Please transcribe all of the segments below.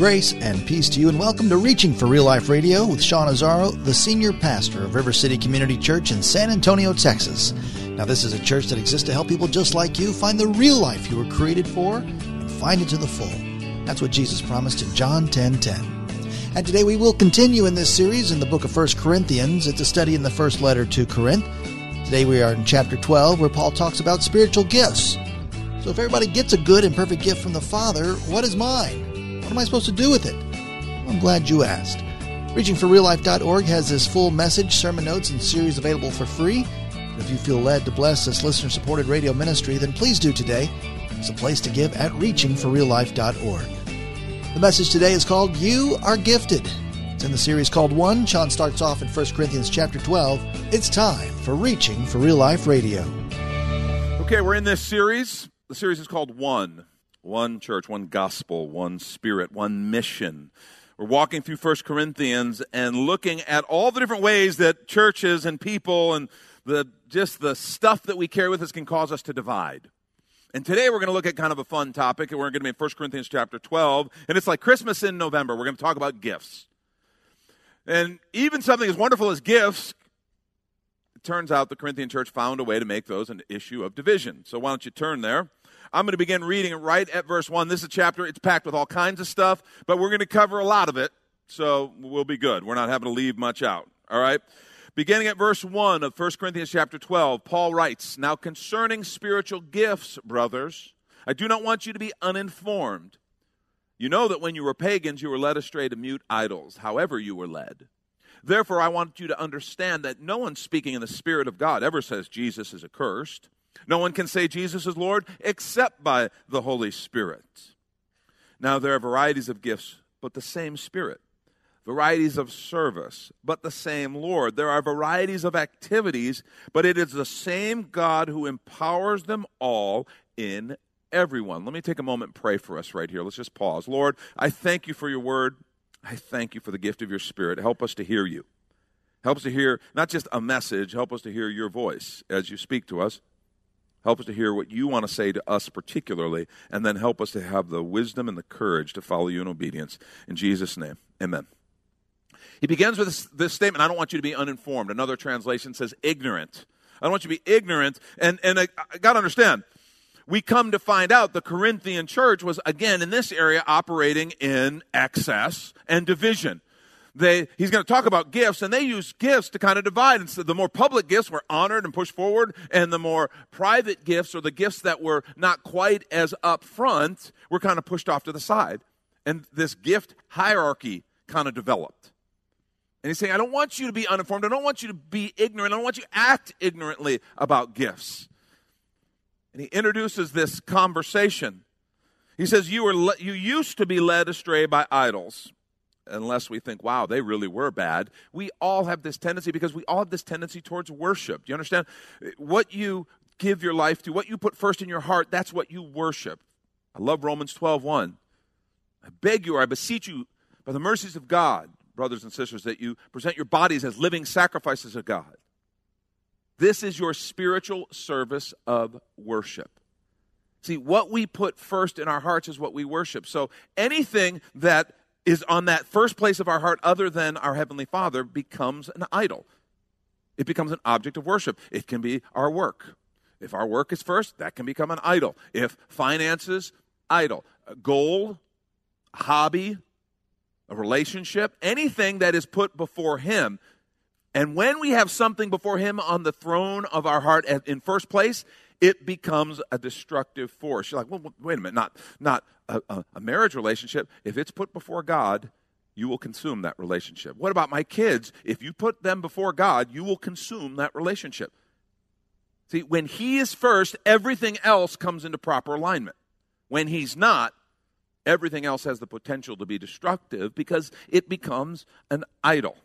Grace and peace to you, and welcome to Reaching for Real Life Radio with Sean Azzaro, the senior pastor of River City Community Church in San Antonio, Texas. Now, this is a church that exists to help people just like you find the real life you were created for and find it to the full. That's what Jesus promised in John 10 10. And today we will continue in this series in the book of 1 Corinthians. It's a study in the first letter to Corinth. Today we are in chapter 12 where Paul talks about spiritual gifts. So if everybody gets a good and perfect gift from the Father, what is mine? What am I supposed to do with it? I'm glad you asked. ReachingForRealLife.org has this full message, sermon notes, and series available for free. If you feel led to bless this listener supported radio ministry, then please do today. It's a place to give at ReachingForRealLife.org. The message today is called You Are Gifted. It's in the series called One. Sean starts off in 1 Corinthians chapter 12. It's time for Reaching for Real Life Radio. Okay, we're in this series. The series is called One one church, one gospel, one spirit, one mission. We're walking through First Corinthians and looking at all the different ways that churches and people and the just the stuff that we carry with us can cause us to divide. And today we're going to look at kind of a fun topic, and we're going to be in 1 Corinthians chapter 12, and it's like Christmas in November. We're going to talk about gifts. And even something as wonderful as gifts, it turns out the Corinthian church found a way to make those an issue of division. So why don't you turn there? I'm going to begin reading right at verse 1. This is a chapter, it's packed with all kinds of stuff, but we're going to cover a lot of it, so we'll be good. We're not having to leave much out, all right? Beginning at verse 1 of 1 Corinthians chapter 12, Paul writes, Now concerning spiritual gifts, brothers, I do not want you to be uninformed. You know that when you were pagans, you were led astray to mute idols, however you were led. Therefore, I want you to understand that no one speaking in the Spirit of God ever says Jesus is accursed. No one can say Jesus is Lord except by the Holy Spirit. Now, there are varieties of gifts, but the same Spirit. Varieties of service, but the same Lord. There are varieties of activities, but it is the same God who empowers them all in everyone. Let me take a moment and pray for us right here. Let's just pause. Lord, I thank you for your word. I thank you for the gift of your Spirit. Help us to hear you. Help us to hear not just a message, help us to hear your voice as you speak to us. Help us to hear what you want to say to us particularly, and then help us to have the wisdom and the courage to follow you in obedience. In Jesus' name, amen. He begins with this, this statement I don't want you to be uninformed. Another translation says ignorant. I don't want you to be ignorant. And, and I, I got to understand, we come to find out the Corinthian church was, again, in this area, operating in excess and division they, he's going to talk about gifts, and they use gifts to kind of divide. And so the more public gifts were honored and pushed forward, and the more private gifts, or the gifts that were not quite as upfront, were kind of pushed off to the side. And this gift hierarchy kind of developed. And he's saying, I don't want you to be uninformed. I don't want you to be ignorant. I don't want you to act ignorantly about gifts. And he introduces this conversation. He says, You, were le- you used to be led astray by idols unless we think, wow, they really were bad. We all have this tendency because we all have this tendency towards worship. Do you understand? What you give your life to, what you put first in your heart, that's what you worship. I love Romans 12 1. I beg you, or I beseech you, by the mercies of God, brothers and sisters, that you present your bodies as living sacrifices of God. This is your spiritual service of worship. See, what we put first in our hearts is what we worship. So anything that is on that first place of our heart other than our Heavenly Father becomes an idol. It becomes an object of worship. It can be our work. If our work is first, that can become an idol. If finances, idol. Gold, hobby, a relationship, anything that is put before Him. And when we have something before Him on the throne of our heart in first place, it becomes a destructive force. You're like, well, wait a minute, not, not a, a, a marriage relationship. If it's put before God, you will consume that relationship. What about my kids? If you put them before God, you will consume that relationship. See, when He is first, everything else comes into proper alignment. When He's not, everything else has the potential to be destructive because it becomes an idol.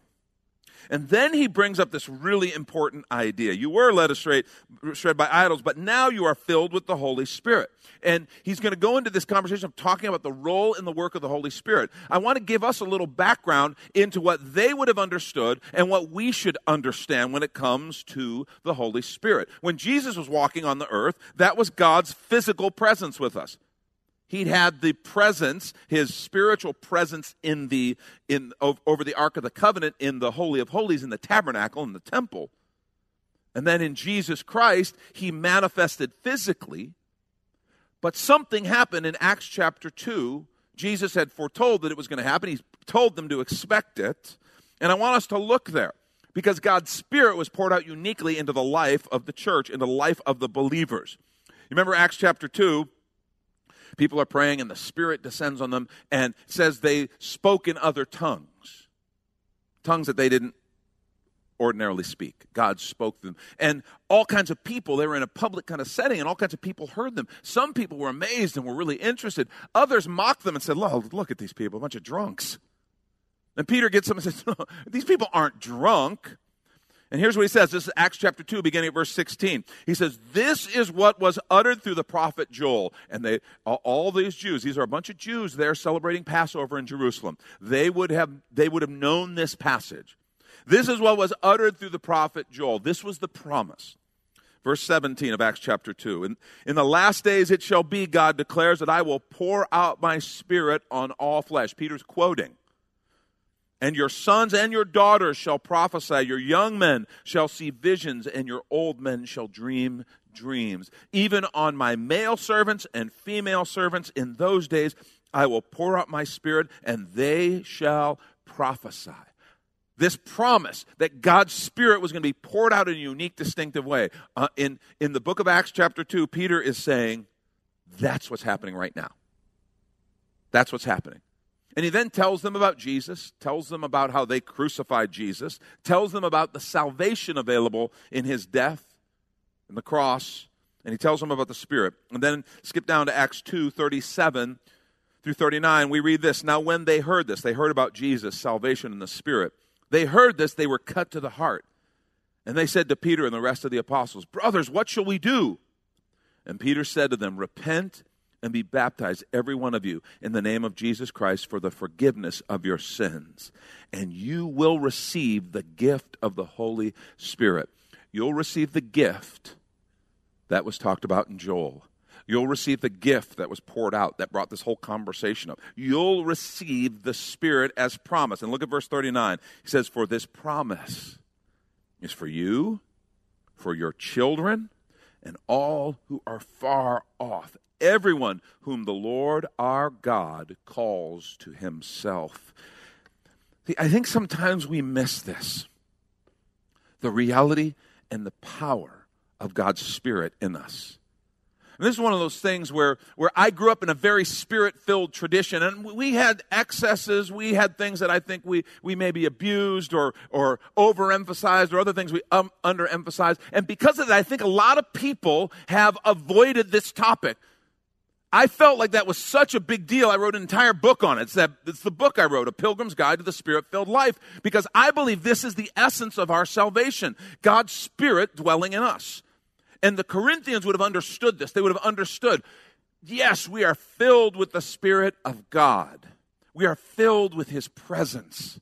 And then he brings up this really important idea. You were led astray, by idols, but now you are filled with the Holy Spirit. And he's going to go into this conversation of talking about the role in the work of the Holy Spirit. I want to give us a little background into what they would have understood and what we should understand when it comes to the Holy Spirit. When Jesus was walking on the earth, that was God's physical presence with us. He'd had the presence, his spiritual presence in the in over the ark of the covenant in the holy of holies in the tabernacle in the temple. And then in Jesus Christ, he manifested physically. But something happened in Acts chapter 2. Jesus had foretold that it was going to happen. He told them to expect it. And I want us to look there because God's Spirit was poured out uniquely into the life of the church, into the life of the believers. Remember Acts chapter 2? People are praying and the Spirit descends on them and says they spoke in other tongues. Tongues that they didn't ordinarily speak. God spoke them. And all kinds of people, they were in a public kind of setting, and all kinds of people heard them. Some people were amazed and were really interested. Others mocked them and said, Look, look at these people, a bunch of drunks. And Peter gets them and says, no, These people aren't drunk. And here's what he says. This is Acts chapter 2, beginning at verse 16. He says, This is what was uttered through the prophet Joel. And they, all these Jews, these are a bunch of Jews there celebrating Passover in Jerusalem. They would have, they would have known this passage. This is what was uttered through the prophet Joel. This was the promise. Verse 17 of Acts chapter 2. In, in the last days it shall be, God declares, that I will pour out my spirit on all flesh. Peter's quoting. And your sons and your daughters shall prophesy, your young men shall see visions, and your old men shall dream dreams. Even on my male servants and female servants in those days, I will pour out my spirit, and they shall prophesy. This promise that God's Spirit was going to be poured out in a unique, distinctive way. Uh, in, in the book of Acts, chapter 2, Peter is saying, That's what's happening right now. That's what's happening. And he then tells them about Jesus, tells them about how they crucified Jesus, tells them about the salvation available in his death and the cross, and he tells them about the Spirit. And then skip down to Acts 2 37 through 39. We read this Now, when they heard this, they heard about Jesus, salvation in the Spirit. They heard this, they were cut to the heart. And they said to Peter and the rest of the apostles, Brothers, what shall we do? And Peter said to them, Repent and be baptized, every one of you, in the name of Jesus Christ for the forgiveness of your sins. And you will receive the gift of the Holy Spirit. You'll receive the gift that was talked about in Joel. You'll receive the gift that was poured out that brought this whole conversation up. You'll receive the Spirit as promised. And look at verse 39. He says, For this promise is for you, for your children, and all who are far off, everyone whom the Lord our God calls to himself. See, I think sometimes we miss this the reality and the power of God's Spirit in us. And this is one of those things where, where I grew up in a very spirit filled tradition, and we had excesses. We had things that I think we, we maybe abused or, or overemphasized, or other things we um, underemphasized. And because of that, I think a lot of people have avoided this topic. I felt like that was such a big deal. I wrote an entire book on it. It's, that, it's the book I wrote, A Pilgrim's Guide to the Spirit Filled Life, because I believe this is the essence of our salvation God's Spirit dwelling in us. And the Corinthians would have understood this. They would have understood yes, we are filled with the Spirit of God, we are filled with His presence.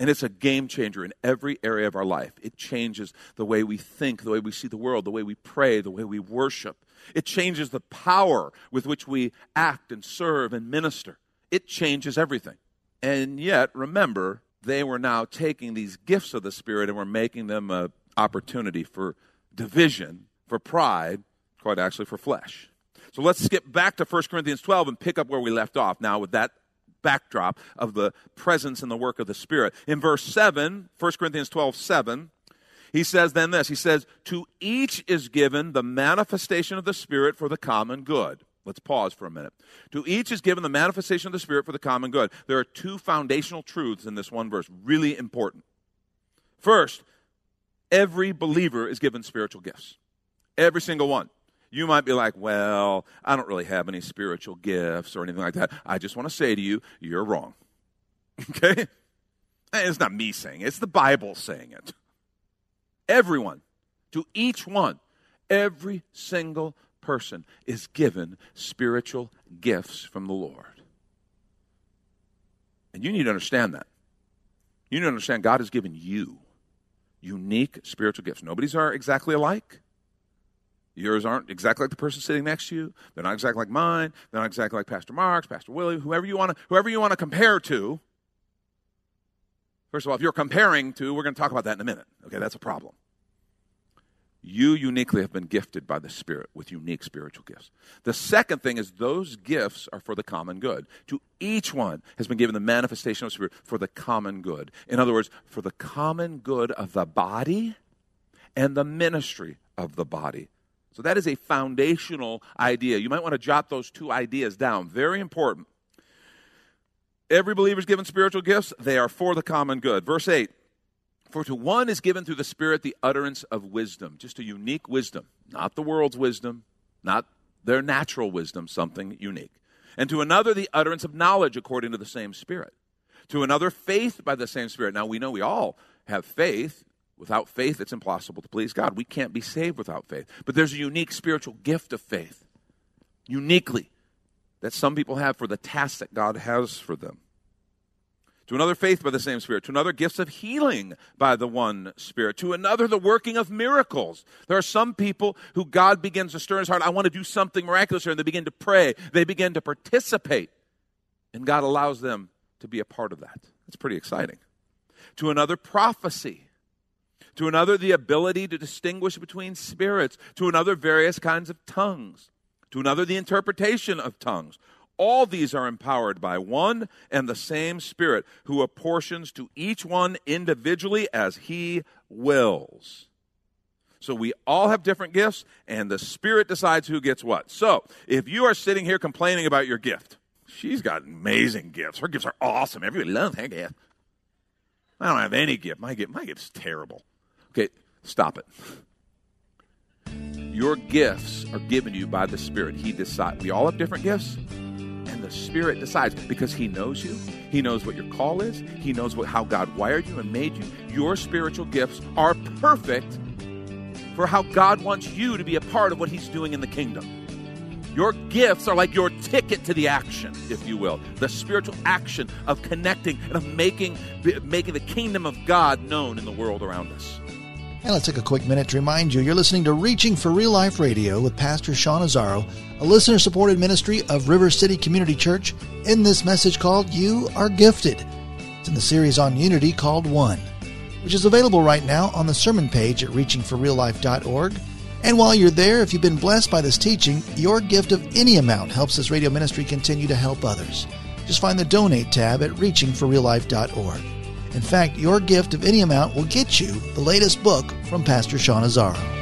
And it's a game changer in every area of our life. It changes the way we think, the way we see the world, the way we pray, the way we worship. It changes the power with which we act and serve and minister. It changes everything. And yet, remember, they were now taking these gifts of the Spirit and were making them an opportunity for division, for pride, quite actually for flesh. So let's skip back to 1 Corinthians 12 and pick up where we left off now with that backdrop of the presence and the work of the Spirit. In verse 7, 1 Corinthians 12, 7, he says then this He says, To each is given the manifestation of the Spirit for the common good. Let's pause for a minute. To each is given the manifestation of the Spirit for the common good. There are two foundational truths in this one verse, really important. First, every believer is given spiritual gifts. Every single one. You might be like, well, I don't really have any spiritual gifts or anything like that. I just want to say to you, you're wrong. Okay? It's not me saying it, it's the Bible saying it. Everyone, to each one, every single person is given spiritual gifts from the Lord. And you need to understand that. You need to understand God has given you unique spiritual gifts. Nobody's are exactly alike. Yours aren't exactly like the person sitting next to you. They're not exactly like mine. They're not exactly like Pastor Mark's, Pastor Willie, whoever you want to, whoever you want to compare to. First of all, if you're comparing to, we're going to talk about that in a minute. Okay, that's a problem. You uniquely have been gifted by the Spirit with unique spiritual gifts. The second thing is those gifts are for the common good. To each one has been given the manifestation of the Spirit for the common good. In other words, for the common good of the body and the ministry of the body. So that is a foundational idea. You might want to jot those two ideas down. Very important. Every believer is given spiritual gifts, they are for the common good. Verse 8 For to one is given through the Spirit the utterance of wisdom, just a unique wisdom, not the world's wisdom, not their natural wisdom, something unique. And to another, the utterance of knowledge according to the same Spirit. To another, faith by the same Spirit. Now, we know we all have faith. Without faith, it's impossible to please God. We can't be saved without faith. But there's a unique spiritual gift of faith, uniquely, that some people have for the task that God has for them. To another, faith by the same Spirit. To another, gifts of healing by the one Spirit. To another, the working of miracles. There are some people who God begins to stir in his heart. I want to do something miraculous here. And they begin to pray. They begin to participate. And God allows them to be a part of that. It's pretty exciting. To another, prophecy to another the ability to distinguish between spirits, to another various kinds of tongues, to another the interpretation of tongues. All these are empowered by one and the same Spirit, who apportions to each one individually as he wills. So we all have different gifts, and the Spirit decides who gets what. So if you are sitting here complaining about your gift, she's got amazing gifts. Her gifts are awesome. Everybody loves her gift. I don't have any gift. My gift, my gift's terrible. Okay, stop it. Your gifts are given you by the Spirit. He decides. We all have different gifts, the Spirit decides because He knows you. He knows what your call is. He knows what, how God wired you and made you. Your spiritual gifts are perfect for how God wants you to be a part of what He's doing in the kingdom. Your gifts are like your ticket to the action, if you will, the spiritual action of connecting and of making, making the kingdom of God known in the world around us. And let's take a quick minute to remind you you're listening to Reaching for Real Life Radio with Pastor Sean Azzaro, a listener supported ministry of River City Community Church, in this message called You Are Gifted. It's in the series on unity called One, which is available right now on the sermon page at reachingforreallife.org. And while you're there, if you've been blessed by this teaching, your gift of any amount helps this radio ministry continue to help others. Just find the donate tab at reachingforreallife.org. In fact, your gift of any amount will get you the latest book from Pastor Sean Azzaro.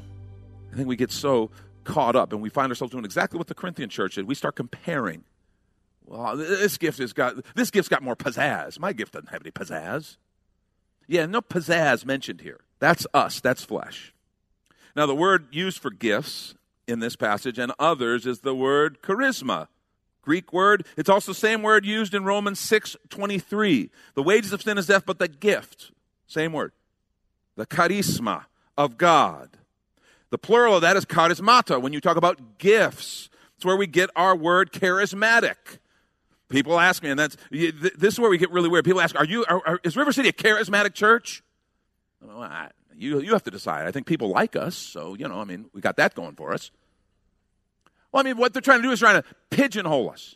I think we get so caught up and we find ourselves doing exactly what the Corinthian church did. We start comparing. Well, this gift has got this gift's got more pizzazz. My gift doesn't have any pizzazz. Yeah, no pizzazz mentioned here. That's us. That's flesh. Now, the word used for gifts in this passage and others is the word charisma. Greek word. It's also the same word used in Romans 6 23. The wages of sin is death, but the gift, same word. The charisma of God. The plural of that is charismata. When you talk about gifts, it's where we get our word charismatic. People ask me, and that's this is where we get really weird. People ask, "Are you? Are, are, is River City a charismatic church?" Well, I, you you have to decide. I think people like us, so you know. I mean, we got that going for us. Well, I mean, what they're trying to do is trying to pigeonhole us.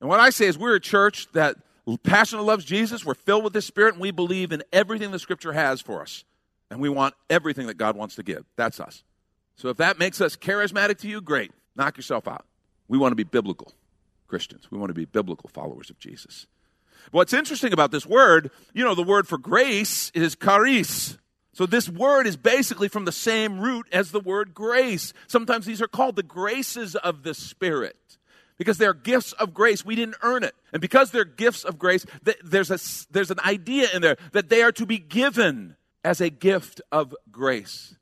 And what I say is, we're a church that passionately loves Jesus. We're filled with the Spirit, and we believe in everything the Scripture has for us. And we want everything that God wants to give. That's us. So if that makes us charismatic to you, great. Knock yourself out. We want to be biblical Christians. We want to be biblical followers of Jesus. What's interesting about this word, you know, the word for grace is charis. So this word is basically from the same root as the word grace. Sometimes these are called the graces of the Spirit because they're gifts of grace. We didn't earn it. And because they're gifts of grace, there's, a, there's an idea in there that they are to be given as a gift of grace.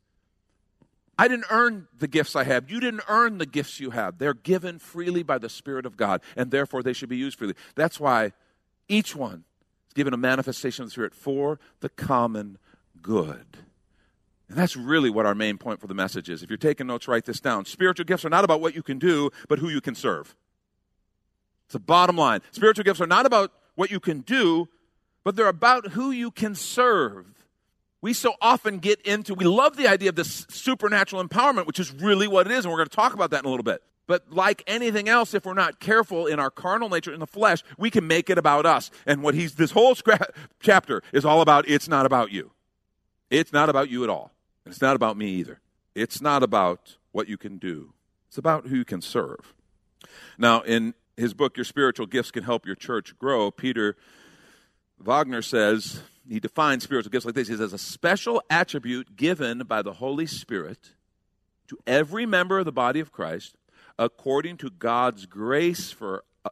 I didn't earn the gifts I have. You didn't earn the gifts you have. They're given freely by the Spirit of God, and therefore they should be used freely. That's why each one is given a manifestation of the Spirit for the common good. And that's really what our main point for the message is. If you're taking notes, write this down. Spiritual gifts are not about what you can do, but who you can serve. It's the bottom line. Spiritual gifts are not about what you can do, but they're about who you can serve. We so often get into, we love the idea of this supernatural empowerment, which is really what it is, and we're going to talk about that in a little bit. But like anything else, if we're not careful in our carnal nature, in the flesh, we can make it about us. And what he's, this whole scra- chapter is all about, it's not about you. It's not about you at all. And it's not about me either. It's not about what you can do. It's about who you can serve. Now, in his book, Your Spiritual Gifts Can Help Your Church Grow, Peter Wagner says, he defines spiritual gifts like this. He says, a special attribute given by the Holy Spirit to every member of the body of Christ according to God's grace for, uh,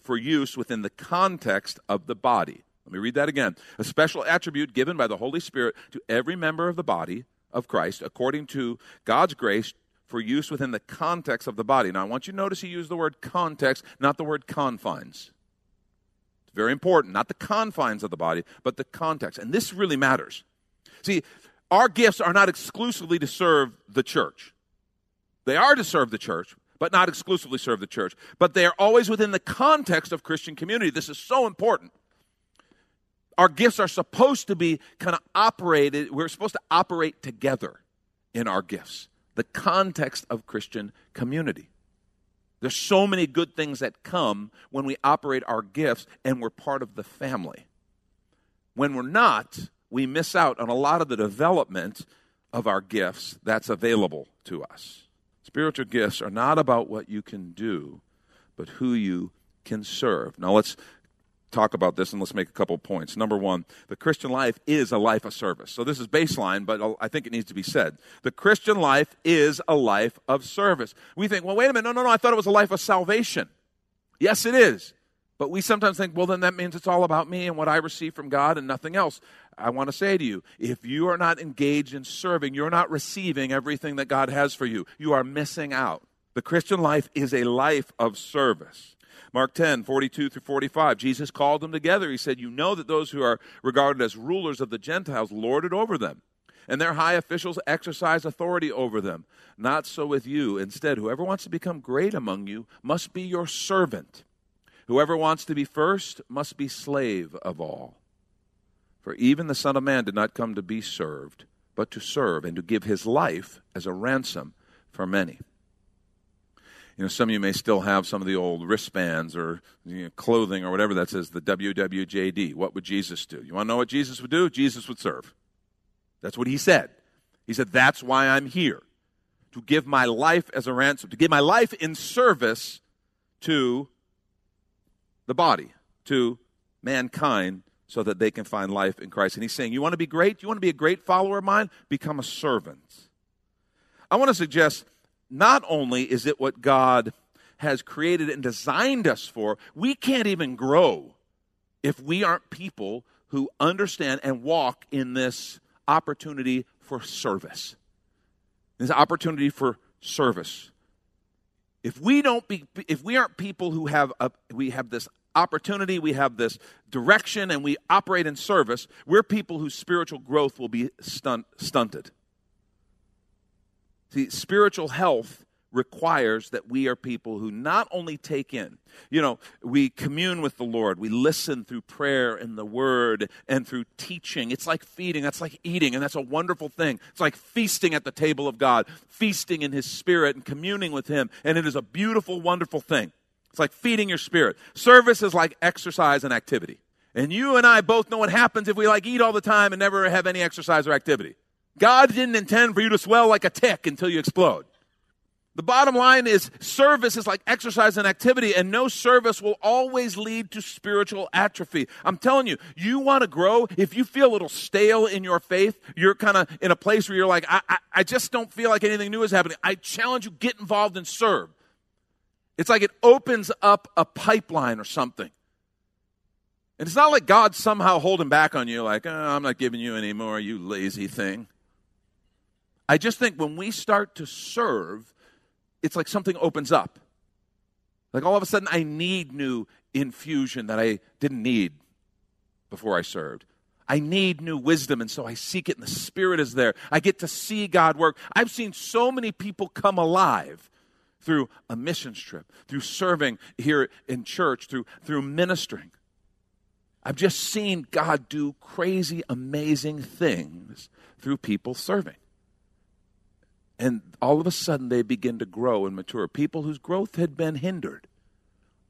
for use within the context of the body. Let me read that again. A special attribute given by the Holy Spirit to every member of the body of Christ according to God's grace for use within the context of the body. Now, I want you to notice he used the word context, not the word confines. Very important, not the confines of the body, but the context. And this really matters. See, our gifts are not exclusively to serve the church. They are to serve the church, but not exclusively serve the church. But they are always within the context of Christian community. This is so important our gifts are supposed to be kind of operated, we're supposed to operate together in our gifts, the context of Christian community. There's so many good things that come when we operate our gifts and we're part of the family. When we're not, we miss out on a lot of the development of our gifts that's available to us. Spiritual gifts are not about what you can do, but who you can serve. Now let's talk about this and let's make a couple points. Number one, the Christian life is a life of service. So this is baseline, but I think it needs to be said. The Christian life is a life of service. We think, well, wait a minute, no, no, no, I thought it was a life of salvation. Yes, it is. But we sometimes think, well, then that means it's all about me and what I receive from God and nothing else. I want to say to you, if you are not engaged in serving, you're not receiving everything that God has for you. You are missing out. The Christian life is a life of service. Mark 10, 42 through 45, Jesus called them together. He said, You know that those who are regarded as rulers of the Gentiles lord it over them, and their high officials exercise authority over them. Not so with you. Instead, whoever wants to become great among you must be your servant. Whoever wants to be first must be slave of all. For even the Son of Man did not come to be served, but to serve and to give his life as a ransom for many. You know, some of you may still have some of the old wristbands or you know, clothing or whatever that says the WWJD. What would Jesus do? You want to know what Jesus would do? Jesus would serve. That's what he said. He said, That's why I'm here. To give my life as a ransom, to give my life in service to the body, to mankind, so that they can find life in Christ. And he's saying, You want to be great? You want to be a great follower of mine? Become a servant. I want to suggest not only is it what God has created and designed us for, we can't even grow if we aren't people who understand and walk in this opportunity for service. This opportunity for service. If we don't be, if we aren't people who have a, we have this opportunity, we have this direction, and we operate in service, we're people whose spiritual growth will be stunt, stunted. See, spiritual health requires that we are people who not only take in, you know, we commune with the Lord, we listen through prayer and the word and through teaching. It's like feeding, that's like eating, and that's a wonderful thing. It's like feasting at the table of God, feasting in His Spirit and communing with Him, and it is a beautiful, wonderful thing. It's like feeding your spirit. Service is like exercise and activity. And you and I both know what happens if we like eat all the time and never have any exercise or activity. God didn't intend for you to swell like a tick until you explode. The bottom line is service is like exercise and activity, and no service will always lead to spiritual atrophy. I'm telling you, you want to grow. If you feel a little stale in your faith, you're kind of in a place where you're like, I, I, I just don't feel like anything new is happening. I challenge you, get involved and serve. It's like it opens up a pipeline or something. And it's not like God's somehow holding back on you, like, oh, I'm not giving you any more, you lazy thing. I just think when we start to serve, it's like something opens up. Like all of a sudden, I need new infusion that I didn't need before I served. I need new wisdom, and so I seek it, and the Spirit is there. I get to see God work. I've seen so many people come alive through a missions trip, through serving here in church, through, through ministering. I've just seen God do crazy, amazing things through people serving. And all of a sudden, they begin to grow and mature. People whose growth had been hindered,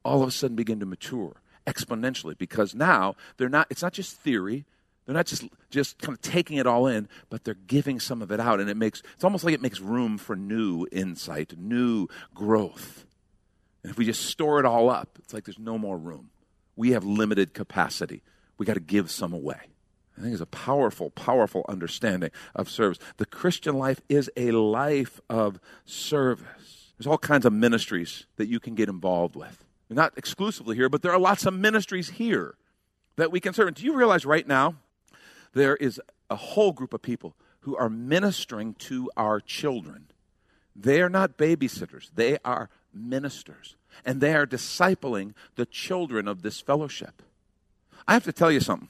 all of a sudden begin to mature exponentially because now they're not, it's not just theory. They're not just, just kind of taking it all in, but they're giving some of it out. And it makes, it's almost like it makes room for new insight, new growth. And if we just store it all up, it's like there's no more room. We have limited capacity. We got to give some away. I think it's a powerful, powerful understanding of service. The Christian life is a life of service. There's all kinds of ministries that you can get involved with. Not exclusively here, but there are lots of ministries here that we can serve. And do you realize right now there is a whole group of people who are ministering to our children? They are not babysitters, they are ministers. And they are discipling the children of this fellowship. I have to tell you something.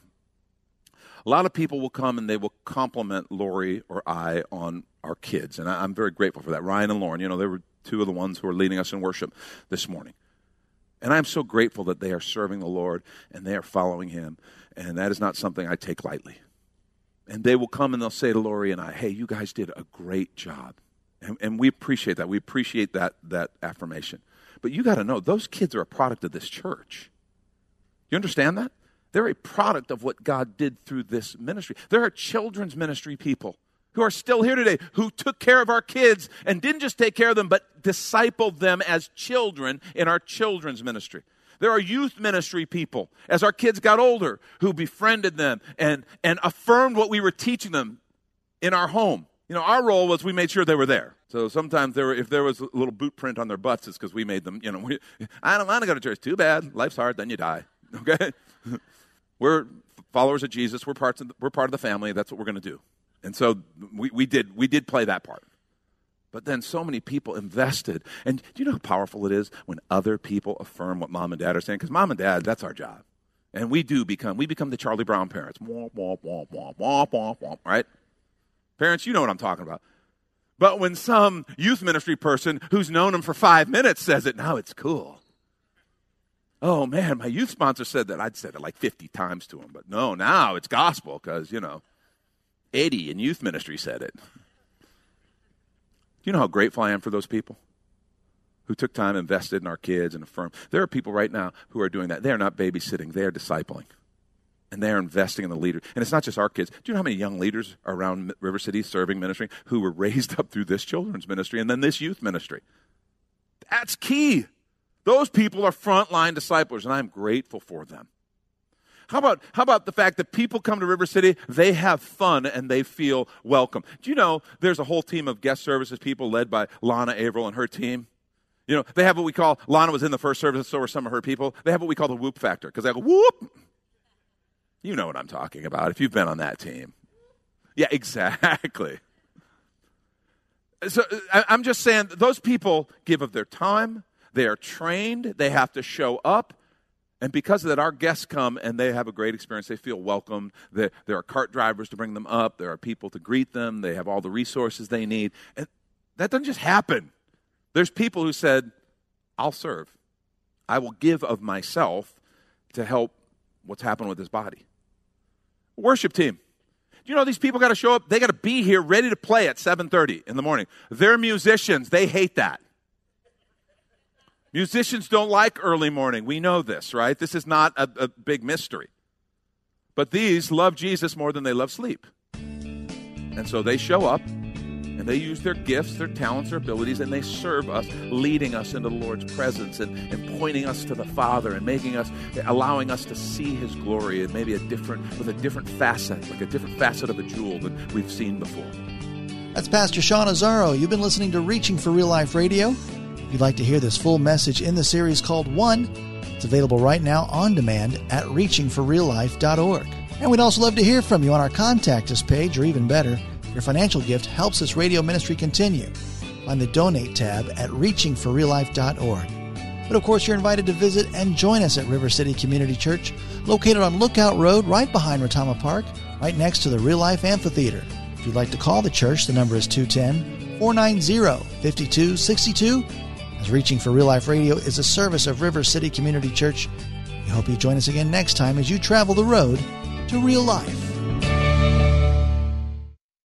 A lot of people will come and they will compliment Lori or I on our kids, and I, am very grateful for that. Ryan and Lauren, you know, they were two of the ones who are leading us in worship this morning. And I'm so grateful that they are serving the Lord and they are following Him, and that is not something I take lightly. And they will come and they'll say to Lori and I, hey, you guys did a great job. And, and we appreciate that. We appreciate that, that affirmation. But you got to know, those kids are a product of this church. You understand that? They're a product of what God did through this ministry. There are children's ministry people who are still here today who took care of our kids and didn't just take care of them, but discipled them as children in our children's ministry. There are youth ministry people as our kids got older who befriended them and, and affirmed what we were teaching them in our home. You know, our role was we made sure they were there. So sometimes there were, if there was a little boot print on their butts, it's because we made them, you know, we, I don't want to go to church. Too bad. Life's hard, then you die. Okay? We're followers of Jesus. We're, parts of the, we're part of the family. That's what we're going to do. And so we, we, did, we did play that part. But then so many people invested. And do you know how powerful it is when other people affirm what mom and dad are saying? Because mom and dad, that's our job. And we do become, we become the Charlie Brown parents. Womp, womp, womp, womp, womp, womp, womp, right? Parents, you know what I'm talking about. But when some youth ministry person who's known them for five minutes says it, now it's cool oh man, my youth sponsor said that. I'd said it like 50 times to him. But no, now it's gospel because, you know, Eddie in youth ministry said it. Do you know how grateful I am for those people who took time, invested in our kids, and affirmed? There are people right now who are doing that. They are not babysitting, they are discipling. And they are investing in the leaders. And it's not just our kids. Do you know how many young leaders around River City serving ministry who were raised up through this children's ministry and then this youth ministry? That's key. Those people are frontline disciples, and I'm grateful for them. How about, how about the fact that people come to River City, they have fun and they feel welcome? Do you know there's a whole team of guest services people led by Lana Averill and her team? You know, they have what we call, Lana was in the first service, so were some of her people. They have what we call the whoop factor, because they go, whoop. You know what I'm talking about if you've been on that team. Yeah, exactly. So I'm just saying, those people give of their time, they are trained, they have to show up. And because of that, our guests come and they have a great experience. They feel welcome. There, there are cart drivers to bring them up. There are people to greet them. They have all the resources they need. And that doesn't just happen. There's people who said, I'll serve. I will give of myself to help what's happened with this body. Worship team. Do you know these people got to show up? They got to be here ready to play at 7:30 in the morning. They're musicians. They hate that. Musicians don't like early morning. We know this, right? This is not a, a big mystery. But these love Jesus more than they love sleep. And so they show up and they use their gifts, their talents, their abilities, and they serve us, leading us into the Lord's presence and, and pointing us to the Father and making us, allowing us to see His glory and maybe a different, with a different facet, like a different facet of a jewel than we've seen before. That's Pastor Sean Azzaro. You've been listening to Reaching for Real Life Radio. You'd like to hear this full message in the series called One, it's available right now on demand at reachingforreallife.org. And we'd also love to hear from you on our contact us page, or even better, your financial gift helps this radio ministry continue. Find the donate tab at reachingforreallife.org. But of course, you're invited to visit and join us at River City Community Church, located on Lookout Road right behind Retama Park, right next to the Real Life Amphitheater. If you'd like to call the church, the number is 210 490 5262. As Reaching for Real Life Radio is a service of River City Community Church, we hope you join us again next time as you travel the road to real life.